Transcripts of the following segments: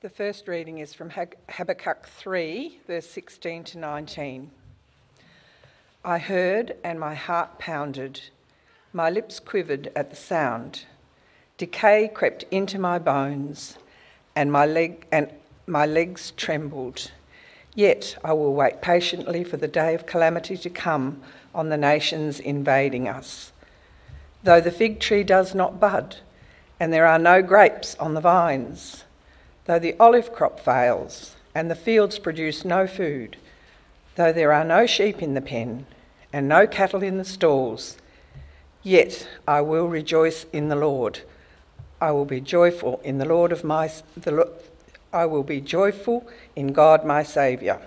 The first reading is from Habakkuk 3, verse 16 to 19. I heard, and my heart pounded. My lips quivered at the sound. Decay crept into my bones, and my, leg, and my legs trembled. Yet I will wait patiently for the day of calamity to come on the nations invading us. Though the fig tree does not bud, and there are no grapes on the vines, Though the olive crop fails and the fields produce no food, though there are no sheep in the pen and no cattle in the stalls, yet I will rejoice in the Lord. I will be joyful in the Lord of my the, I will be joyful in God my Saviour.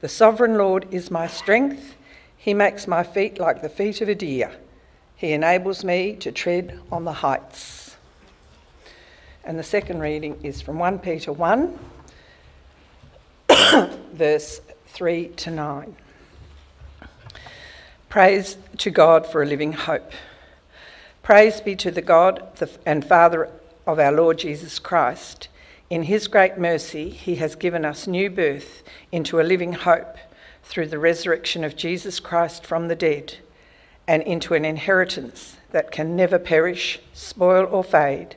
The sovereign Lord is my strength. He makes my feet like the feet of a deer. He enables me to tread on the heights. And the second reading is from 1 Peter 1, verse 3 to 9. Praise to God for a living hope. Praise be to the God and Father of our Lord Jesus Christ. In his great mercy, he has given us new birth into a living hope through the resurrection of Jesus Christ from the dead, and into an inheritance that can never perish, spoil, or fade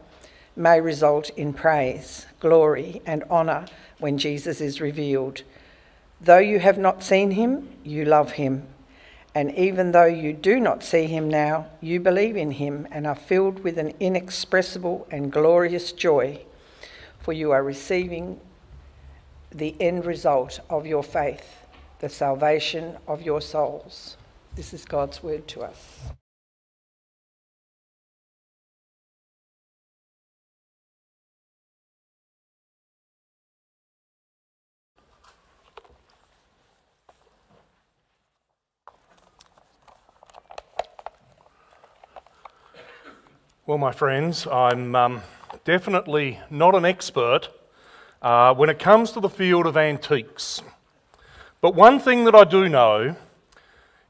may result in praise, glory, and honour when Jesus is revealed. Though you have not seen him, you love him. And even though you do not see him now, you believe in him and are filled with an inexpressible and glorious joy, for you are receiving the end result of your faith, the salvation of your souls. This is God's word to us. Well, my friends, I'm um, definitely not an expert uh, when it comes to the field of antiques. But one thing that I do know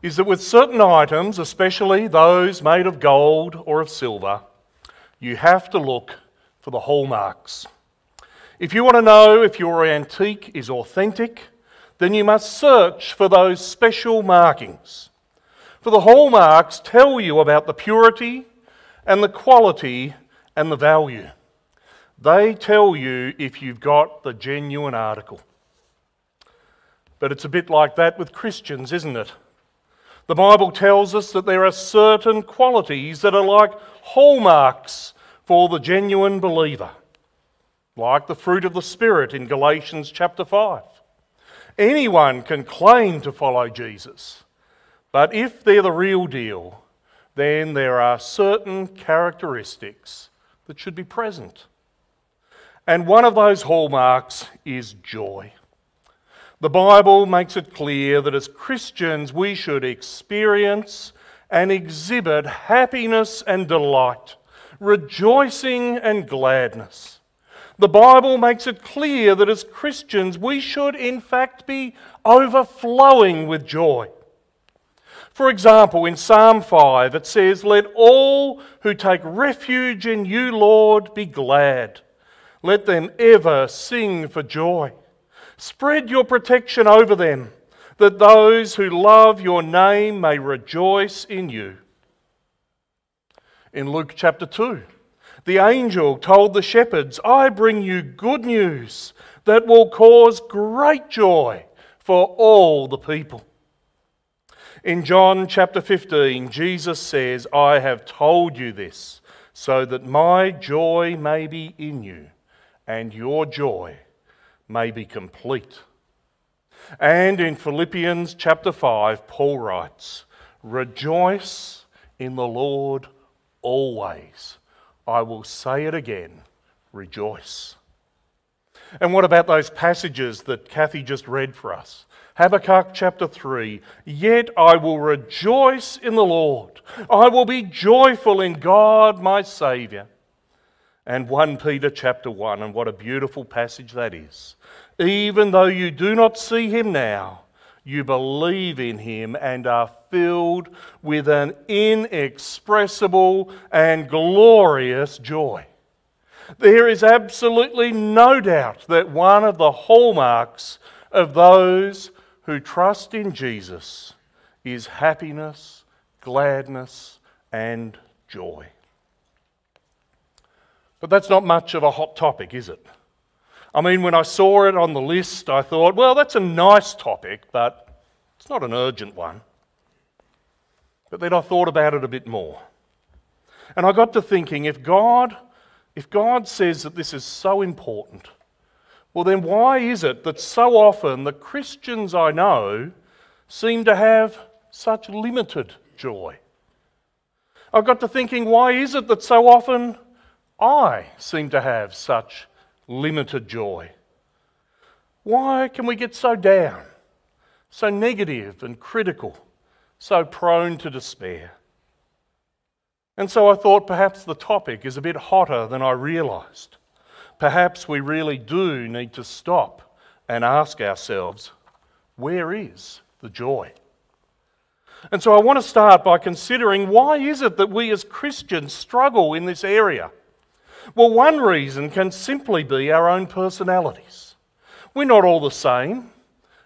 is that with certain items, especially those made of gold or of silver, you have to look for the hallmarks. If you want to know if your antique is authentic, then you must search for those special markings. For the hallmarks tell you about the purity, and the quality and the value. They tell you if you've got the genuine article. But it's a bit like that with Christians, isn't it? The Bible tells us that there are certain qualities that are like hallmarks for the genuine believer, like the fruit of the Spirit in Galatians chapter 5. Anyone can claim to follow Jesus, but if they're the real deal, then there are certain characteristics that should be present. And one of those hallmarks is joy. The Bible makes it clear that as Christians we should experience and exhibit happiness and delight, rejoicing and gladness. The Bible makes it clear that as Christians we should, in fact, be overflowing with joy. For example, in Psalm 5, it says, Let all who take refuge in you, Lord, be glad. Let them ever sing for joy. Spread your protection over them, that those who love your name may rejoice in you. In Luke chapter 2, the angel told the shepherds, I bring you good news that will cause great joy for all the people. In John chapter 15, Jesus says, I have told you this so that my joy may be in you and your joy may be complete. And in Philippians chapter 5, Paul writes, Rejoice in the Lord always. I will say it again, rejoice. And what about those passages that Kathy just read for us? Habakkuk chapter 3 Yet I will rejoice in the Lord, I will be joyful in God my Saviour. And 1 Peter chapter 1, and what a beautiful passage that is. Even though you do not see him now, you believe in him and are filled with an inexpressible and glorious joy. There is absolutely no doubt that one of the hallmarks of those who trust in Jesus is happiness, gladness, and joy. But that's not much of a hot topic, is it? I mean, when I saw it on the list, I thought, well, that's a nice topic, but it's not an urgent one. But then I thought about it a bit more. And I got to thinking if God, if God says that this is so important, well, then why is it that so often the Christians I know seem to have such limited joy? I got to thinking, why is it that so often I seem to have such limited joy? Why can we get so down, so negative and critical, so prone to despair? And so I thought perhaps the topic is a bit hotter than I realised. Perhaps we really do need to stop and ask ourselves, where is the joy? And so I want to start by considering why is it that we as Christians struggle in this area? Well, one reason can simply be our own personalities. We're not all the same,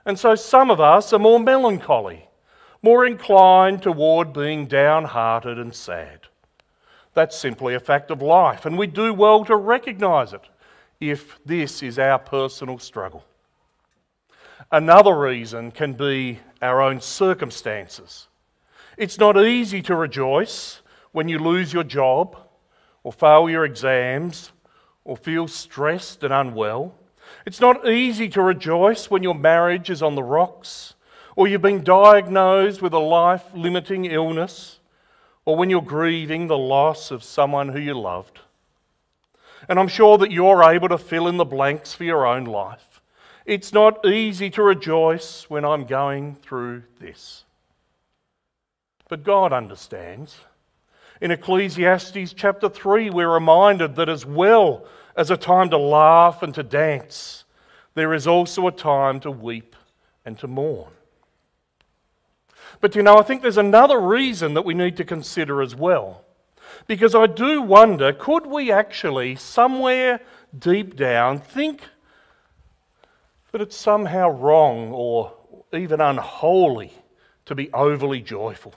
and so some of us are more melancholy, more inclined toward being downhearted and sad. That's simply a fact of life, and we do well to recognise it if this is our personal struggle. Another reason can be our own circumstances. It's not easy to rejoice when you lose your job or fail your exams or feel stressed and unwell. It's not easy to rejoice when your marriage is on the rocks or you've been diagnosed with a life limiting illness or when you're grieving the loss of someone who you loved. And I'm sure that you're able to fill in the blanks for your own life. It's not easy to rejoice when I'm going through this. But God understands. In Ecclesiastes chapter 3, we're reminded that as well as a time to laugh and to dance, there is also a time to weep and to mourn. But you know, I think there's another reason that we need to consider as well. Because I do wonder could we actually, somewhere deep down, think that it's somehow wrong or even unholy to be overly joyful?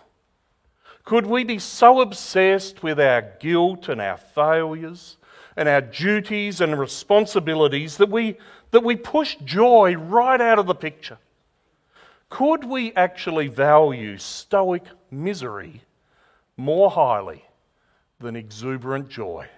Could we be so obsessed with our guilt and our failures and our duties and responsibilities that we, that we push joy right out of the picture? Could we actually value stoic misery more highly than exuberant joy?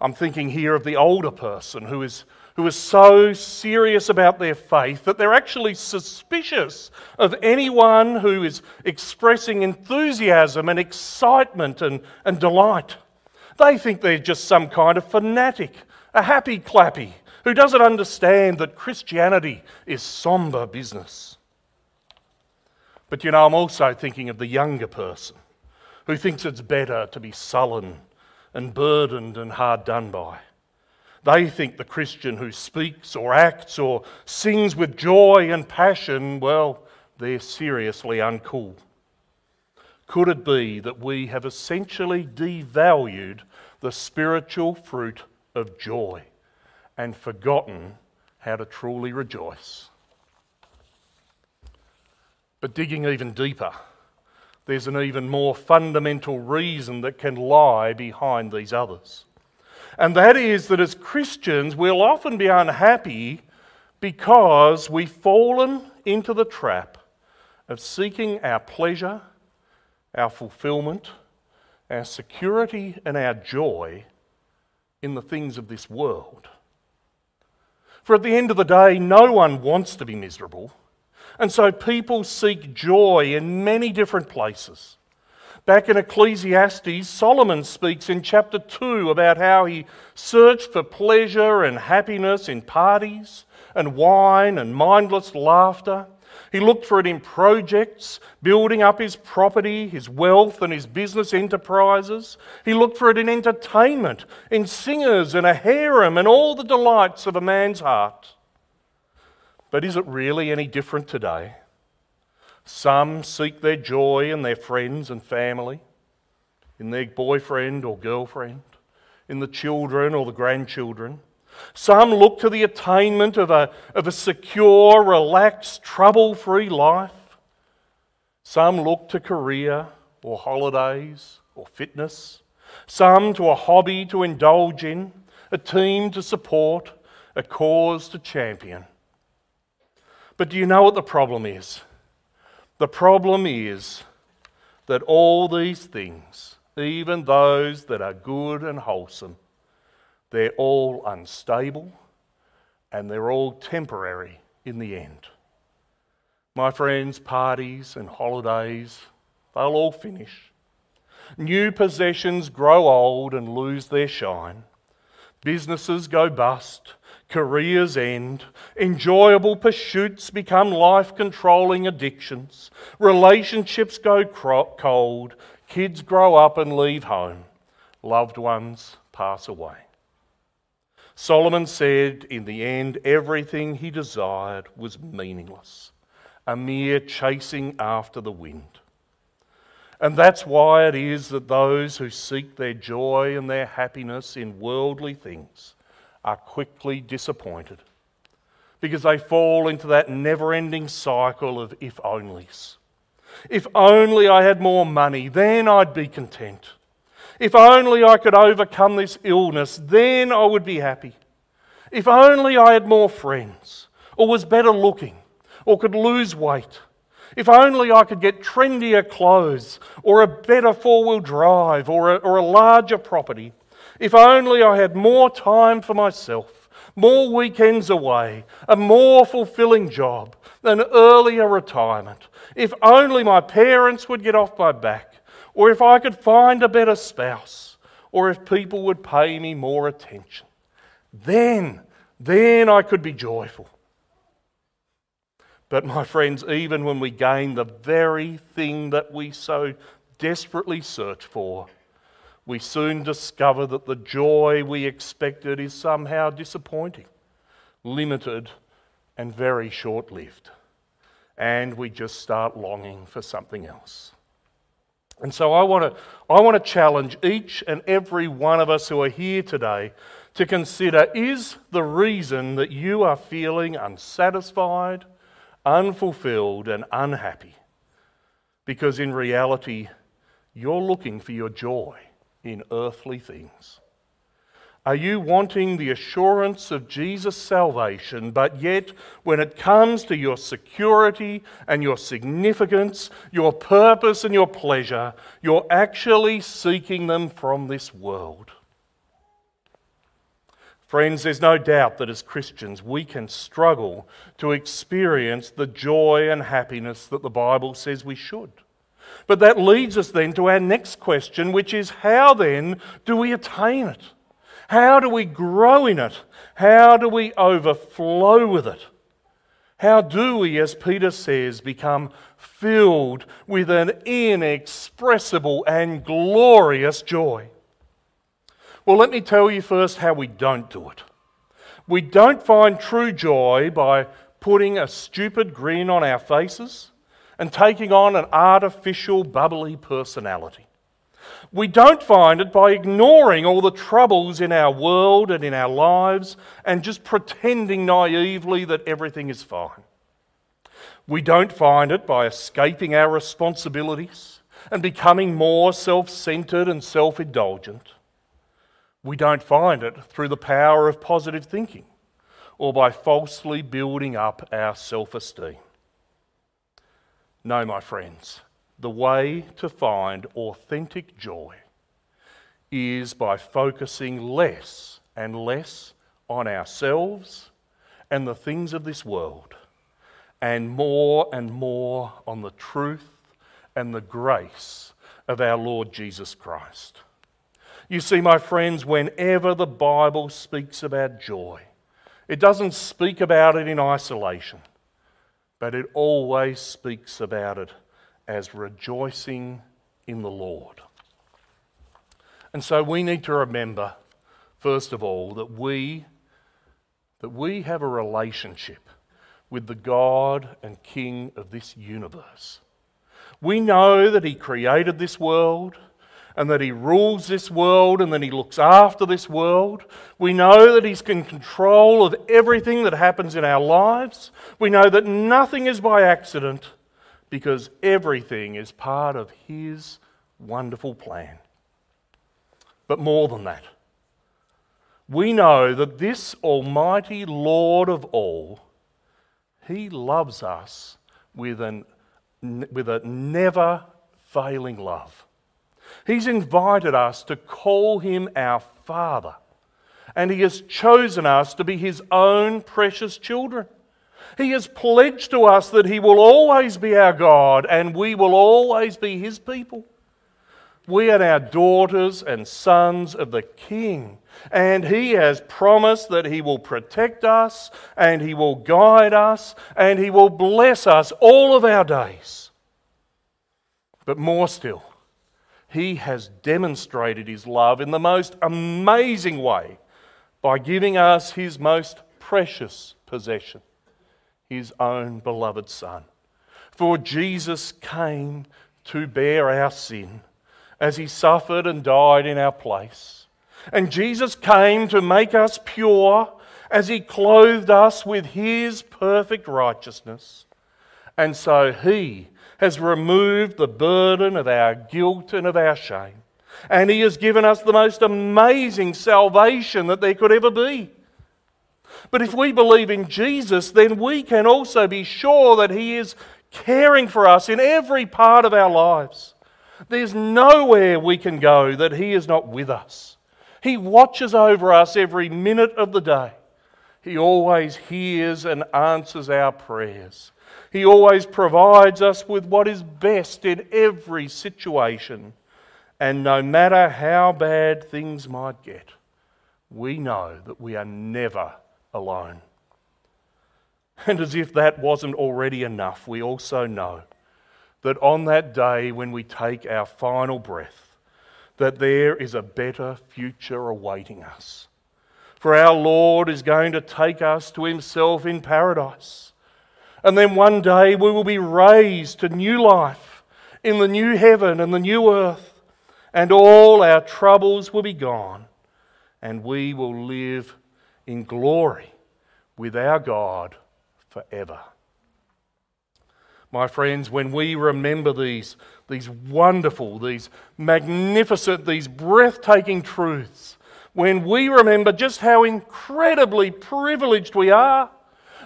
I'm thinking here of the older person who is who are so serious about their faith that they're actually suspicious of anyone who is expressing enthusiasm and excitement and, and delight. They think they're just some kind of fanatic, a happy clappy, who doesn't understand that Christianity is somber business. But you know, I'm also thinking of the younger person who thinks it's better to be sullen and burdened and hard done by. They think the Christian who speaks or acts or sings with joy and passion, well, they're seriously uncool. Could it be that we have essentially devalued the spiritual fruit of joy and forgotten how to truly rejoice? But digging even deeper, there's an even more fundamental reason that can lie behind these others. And that is that as Christians, we'll often be unhappy because we've fallen into the trap of seeking our pleasure, our fulfillment, our security, and our joy in the things of this world. For at the end of the day, no one wants to be miserable. And so people seek joy in many different places. Back in Ecclesiastes, Solomon speaks in chapter 2 about how he searched for pleasure and happiness in parties and wine and mindless laughter. He looked for it in projects, building up his property, his wealth, and his business enterprises. He looked for it in entertainment, in singers and a harem, and all the delights of a man's heart. But is it really any different today? Some seek their joy in their friends and family, in their boyfriend or girlfriend, in the children or the grandchildren. Some look to the attainment of a, of a secure, relaxed, trouble free life. Some look to career or holidays or fitness. Some to a hobby to indulge in, a team to support, a cause to champion. But do you know what the problem is? The problem is that all these things, even those that are good and wholesome, they're all unstable and they're all temporary in the end. My friends, parties and holidays, they'll all finish. New possessions grow old and lose their shine. Businesses go bust careers end, enjoyable pursuits become life controlling addictions, relationships go cold, kids grow up and leave home, loved ones pass away. Solomon said, in the end, everything he desired was meaningless, a mere chasing after the wind. And that's why it is that those who seek their joy and their happiness in worldly things are quickly disappointed because they fall into that never ending cycle of if onlys. If only I had more money, then I'd be content. If only I could overcome this illness, then I would be happy. If only I had more friends, or was better looking, or could lose weight. If only I could get trendier clothes, or a better four wheel drive, or a, or a larger property. If only I had more time for myself, more weekends away, a more fulfilling job, an earlier retirement. If only my parents would get off my back, or if I could find a better spouse, or if people would pay me more attention. Then, then I could be joyful. But, my friends, even when we gain the very thing that we so desperately search for, we soon discover that the joy we expected is somehow disappointing, limited, and very short lived. And we just start longing for something else. And so I want to I want to challenge each and every one of us who are here today to consider is the reason that you are feeling unsatisfied, unfulfilled, and unhappy because in reality, you're looking for your joy in earthly things? Are you wanting the assurance of Jesus' salvation, but yet when it comes to your security and your significance, your purpose and your pleasure, you're actually seeking them from this world? Friends, there's no doubt that as Christians we can struggle to experience the joy and happiness that the Bible says we should. But that leads us then to our next question, which is how then do we attain it? How do we grow in it? How do we overflow with it? How do we, as Peter says, become filled with an inexpressible and glorious joy? Well, let me tell you first how we don't do it. We don't find true joy by putting a stupid grin on our faces and taking on an artificial, bubbly personality. We don't find it by ignoring all the troubles in our world and in our lives and just pretending naively that everything is fine. We don't find it by escaping our responsibilities and becoming more self centered and self indulgent. We don't find it through the power of positive thinking or by falsely building up our self esteem. No, my friends, the way to find authentic joy is by focusing less and less on ourselves and the things of this world, and more and more on the truth and the grace of our Lord Jesus Christ. You see, my friends, whenever the Bible speaks about joy, it doesn't speak about it in isolation, but it always speaks about it as rejoicing in the Lord. And so we need to remember, first of all, that we, that we have a relationship with the God and King of this universe. We know that He created this world and that He rules this world and that He looks after this world. We know that He's in control of everything that happens in our lives. We know that nothing is by accident because everything is part of His wonderful plan. But more than that, we know that this Almighty Lord of all, He loves us with, an, with a never failing love. He's invited us to call Him our Father, and He has chosen us to be His own precious children. He has pledged to us that He will always be our God and we will always be His people. We are now daughters and sons of the King, and He has promised that He will protect us and He will guide us and He will bless us all of our days. But more still, He has demonstrated His love in the most amazing way by giving us His most precious possession his own beloved Son. For Jesus came to bear our sin as he suffered and died in our place. And Jesus came to make us pure as he clothed us with his perfect righteousness. And so he has removed the burden of our guilt and of our shame. And he has given us the most amazing salvation that there could ever be. But if we believe in Jesus, then we can also be sure that He is caring for us in every part of our lives. There's nowhere we can go that He is not with us. He watches over us every minute of the day. He always hears and answers our prayers. He always provides us with what is best in every situation. And no matter how bad things might get, we know that we are never alone. And as if that wasn't already enough, we also know that on that day when we take our final breath, that there is a better future awaiting us. For our Lord is going to take us to Himself in paradise. And then one day we will be raised to new life in the new heaven and the new earth, and all our troubles will be gone, and we will live in glory with our God forever. My friends, when we remember these, these wonderful, these magnificent, these breathtaking truths, when we remember just how incredibly privileged we are,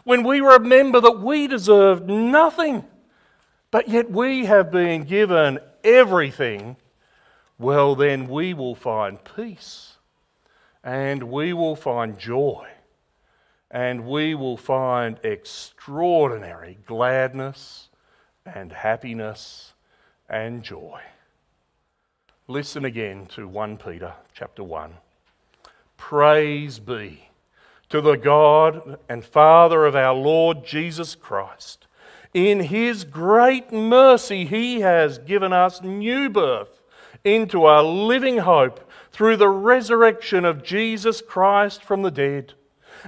when we remember that we deserve nothing, but yet we have been given everything, well, then we will find peace and we will find joy and we will find extraordinary gladness and happiness and joy. Listen again to 1 Peter chapter 1. Praise be to the God and Father of our Lord Jesus Christ. In his great mercy, he has given us new birth into a living hope through the resurrection of Jesus Christ from the dead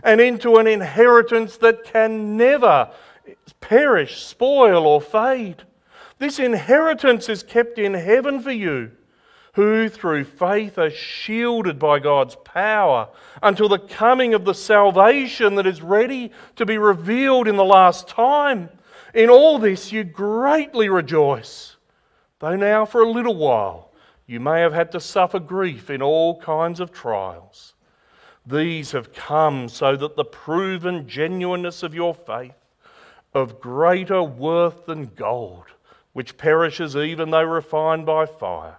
and into an inheritance that can never perish, spoil, or fade. This inheritance is kept in heaven for you, who through faith are shielded by God's power until the coming of the salvation that is ready to be revealed in the last time. In all this you greatly rejoice, though now for a little while you may have had to suffer grief in all kinds of trials. These have come so that the proven genuineness of your faith, of greater worth than gold, which perishes even though refined by fire,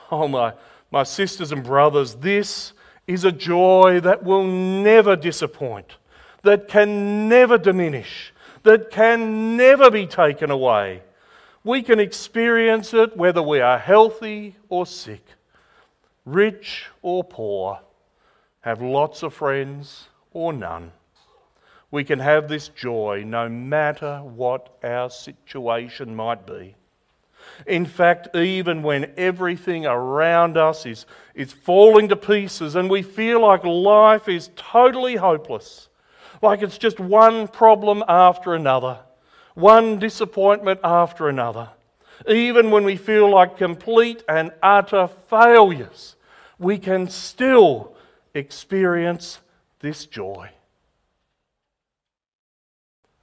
Oh, my, my sisters and brothers, this is a joy that will never disappoint, that can never diminish, that can never be taken away. We can experience it whether we are healthy or sick, rich or poor, have lots of friends or none. We can have this joy no matter what our situation might be. In fact, even when everything around us is, is falling to pieces and we feel like life is totally hopeless, like it's just one problem after another, one disappointment after another, even when we feel like complete and utter failures, we can still experience this joy.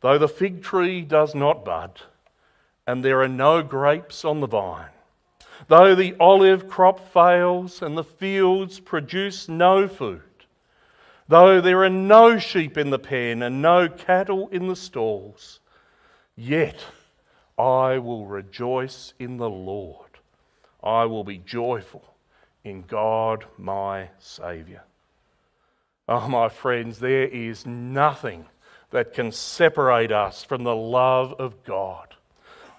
Though the fig tree does not bud, and there are no grapes on the vine. Though the olive crop fails and the fields produce no food, though there are no sheep in the pen and no cattle in the stalls, yet I will rejoice in the Lord. I will be joyful in God my Saviour. Oh, my friends, there is nothing that can separate us from the love of God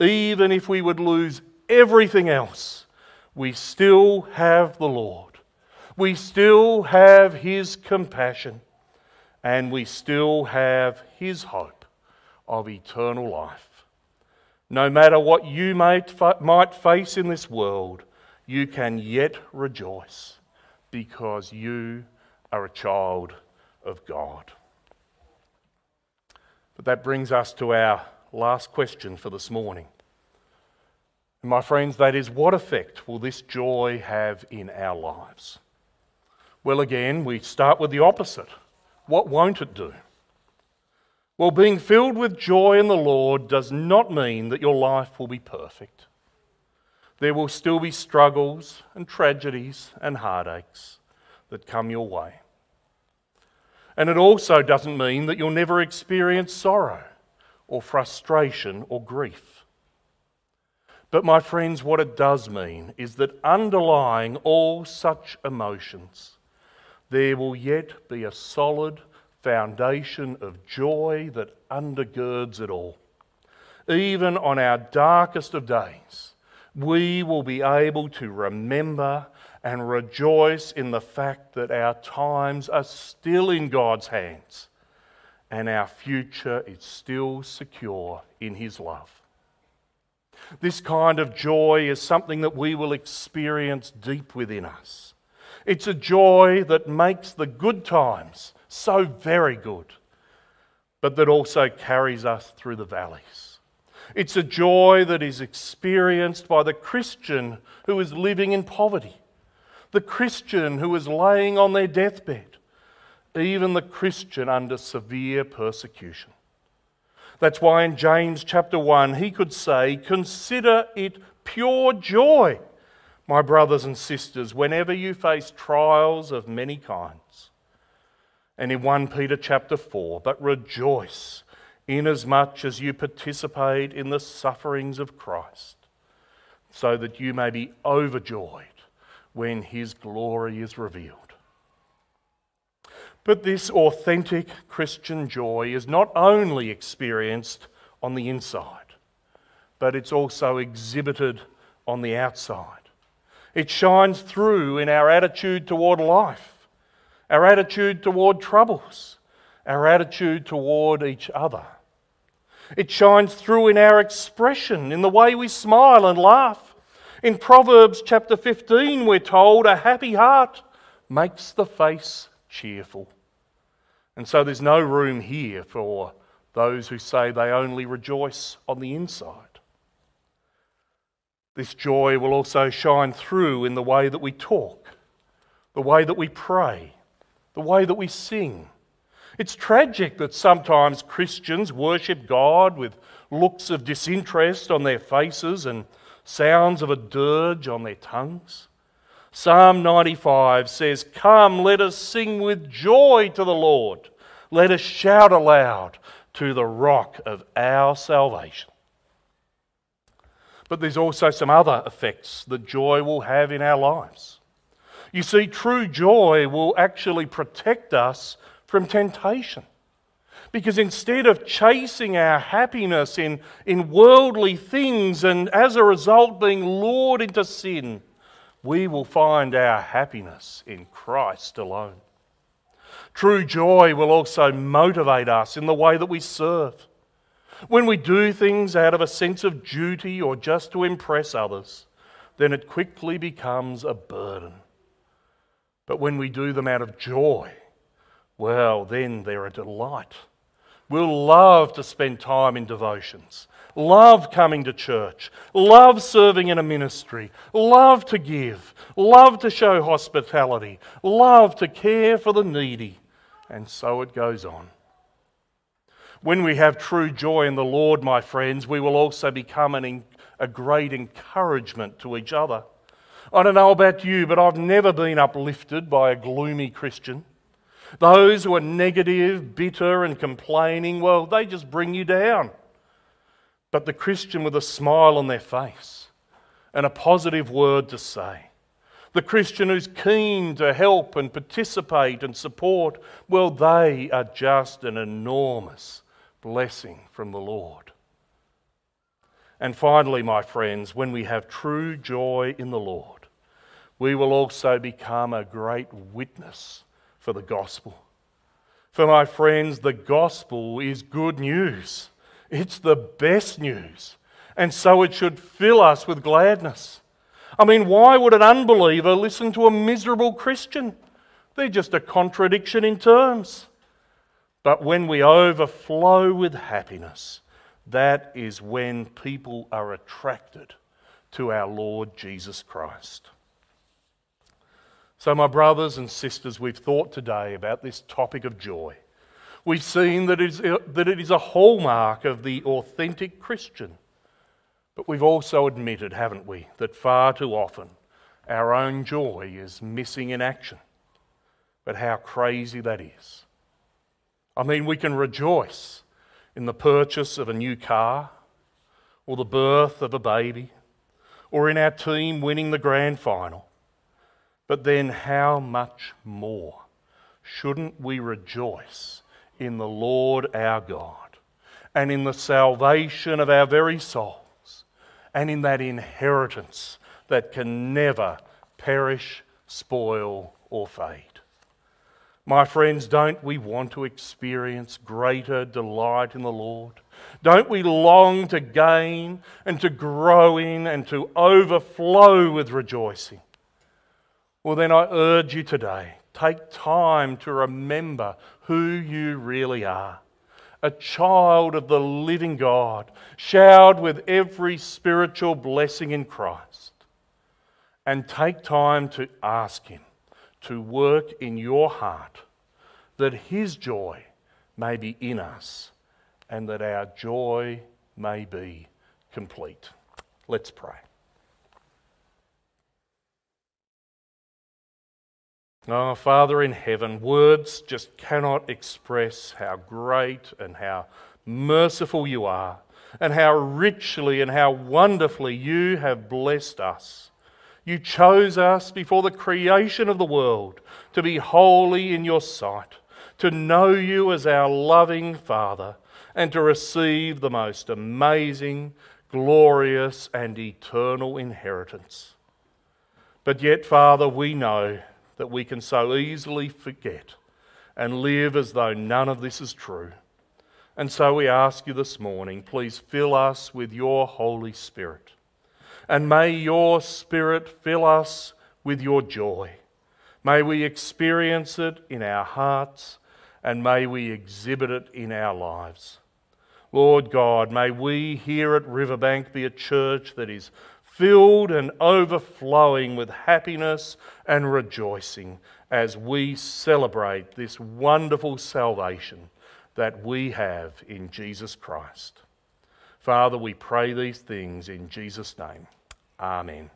even if we would lose everything else, we still have the Lord. We still have His compassion. And we still have His hope of eternal life. No matter what you might, face in this world, you can yet rejoice because you are a child of God. But that brings us to our last question for this morning. My friends, that is what effect will this joy have in our lives? Well, again, we start with the opposite. What won't it do? Well, being filled with joy in the Lord does not mean that your life will be perfect. There will still be struggles and tragedies and heartaches that come your way. And it also doesn't mean that you'll never experience sorrow or frustration or grief. But, my friends, what it does mean is that underlying all such emotions, there will yet be a solid foundation of joy that undergirds it all. Even on our darkest of days, we will be able to remember and rejoice in the fact that our times are still in God's hands and our future is still secure in His love. This kind of joy is something that we will experience deep within us. It's a joy that makes the good times so very good, but that also carries us through the valleys. It's a joy that is experienced by the Christian who is living in poverty, the Christian who is laying on their deathbed, even the Christian under severe persecution. That's why in James chapter 1, he could say, Consider it pure joy, my brothers and sisters, whenever you face trials of many kinds. And in 1 Peter chapter 4, but rejoice inasmuch as you participate in the sufferings of Christ, so that you may be overjoyed when his glory is revealed. But this authentic Christian joy is not only experienced on the inside, but it's also exhibited on the outside. It shines through in our attitude toward life, our attitude toward troubles, our attitude toward each other. It shines through in our expression, in the way we smile and laugh. In Proverbs chapter 15, we're told, A happy heart makes the face cheerful. And so there's no room here for those who say they only rejoice on the inside. This joy will also shine through in the way that we talk, the way that we pray, the way that we sing. It's tragic that sometimes Christians worship God with looks of disinterest on their faces and sounds of a dirge on their tongues. Psalm 95 says, Come, let us sing with joy to the Lord. Let us shout aloud to the rock of our salvation. But there's also some other effects that joy will have in our lives. You see, true joy will actually protect us from temptation. Because instead of chasing our happiness in, in worldly things and as a result being lured into sin, we will find our happiness in Christ alone. True joy will also motivate us in the way that we serve. When we do things out of a sense of duty or just to impress others, then it quickly becomes a burden. But when we do them out of joy, well, then they're a delight. We'll love to spend time in devotions, love coming to church, love serving in a ministry, love to give, love to show hospitality, love to care for the needy, and so it goes on. When we have true joy in the Lord, my friends, we will also become an, a great encouragement to each other. I don't know about you, but I've never been uplifted by a gloomy Christian. Those who are negative, bitter, and complaining, well, they just bring you down. But the Christian with a smile on their face and a positive word to say, the Christian who's keen to help and participate and support, well, they are just an enormous blessing from the Lord. And finally, my friends, when we have true joy in the Lord, we will also become a great witness for the gospel. For my friends, the gospel is good news. It's the best news. And so it should fill us with gladness. I mean, why would an unbeliever listen to a miserable Christian? They're just a contradiction in terms. But when we overflow with happiness, that is when people are attracted to our Lord Jesus Christ. So, my brothers and sisters, we've thought today about this topic of joy. We've seen that it is, that it is a hallmark of the authentic Christian. But we've also admitted, haven't we, that far too often our own joy is missing in action. But how crazy that is. I mean, we can rejoice in the purchase of a new car, or the birth of a baby, or in our team winning the grand final. But then, how much more shouldn't we rejoice in the Lord our God and in the salvation of our very souls and in that inheritance that can never perish, spoil, or fade? My friends, don't we want to experience greater delight in the Lord? Don't we long to gain and to grow in and to overflow with rejoicing? Well, then I urge you today take time to remember who you really are a child of the living God, showered with every spiritual blessing in Christ. And take time to ask Him to work in your heart that His joy may be in us and that our joy may be complete. Let's pray. Oh, Father in heaven, words just cannot express how great and how merciful you are, and how richly and how wonderfully you have blessed us. You chose us before the creation of the world to be holy in your sight, to know you as our loving Father, and to receive the most amazing, glorious, and eternal inheritance. But yet, Father, we know that we can so easily forget and live as though none of this is true. And so we ask you this morning, please fill us with your Holy Spirit and may your Spirit fill us with your joy. May we experience it in our hearts and may we exhibit it in our lives. Lord God, may we here at Riverbank be a church that is filled and overflowing with happiness and rejoicing as we celebrate this wonderful salvation that we have in Jesus Christ. Father, we pray these things in Jesus' name. Amen.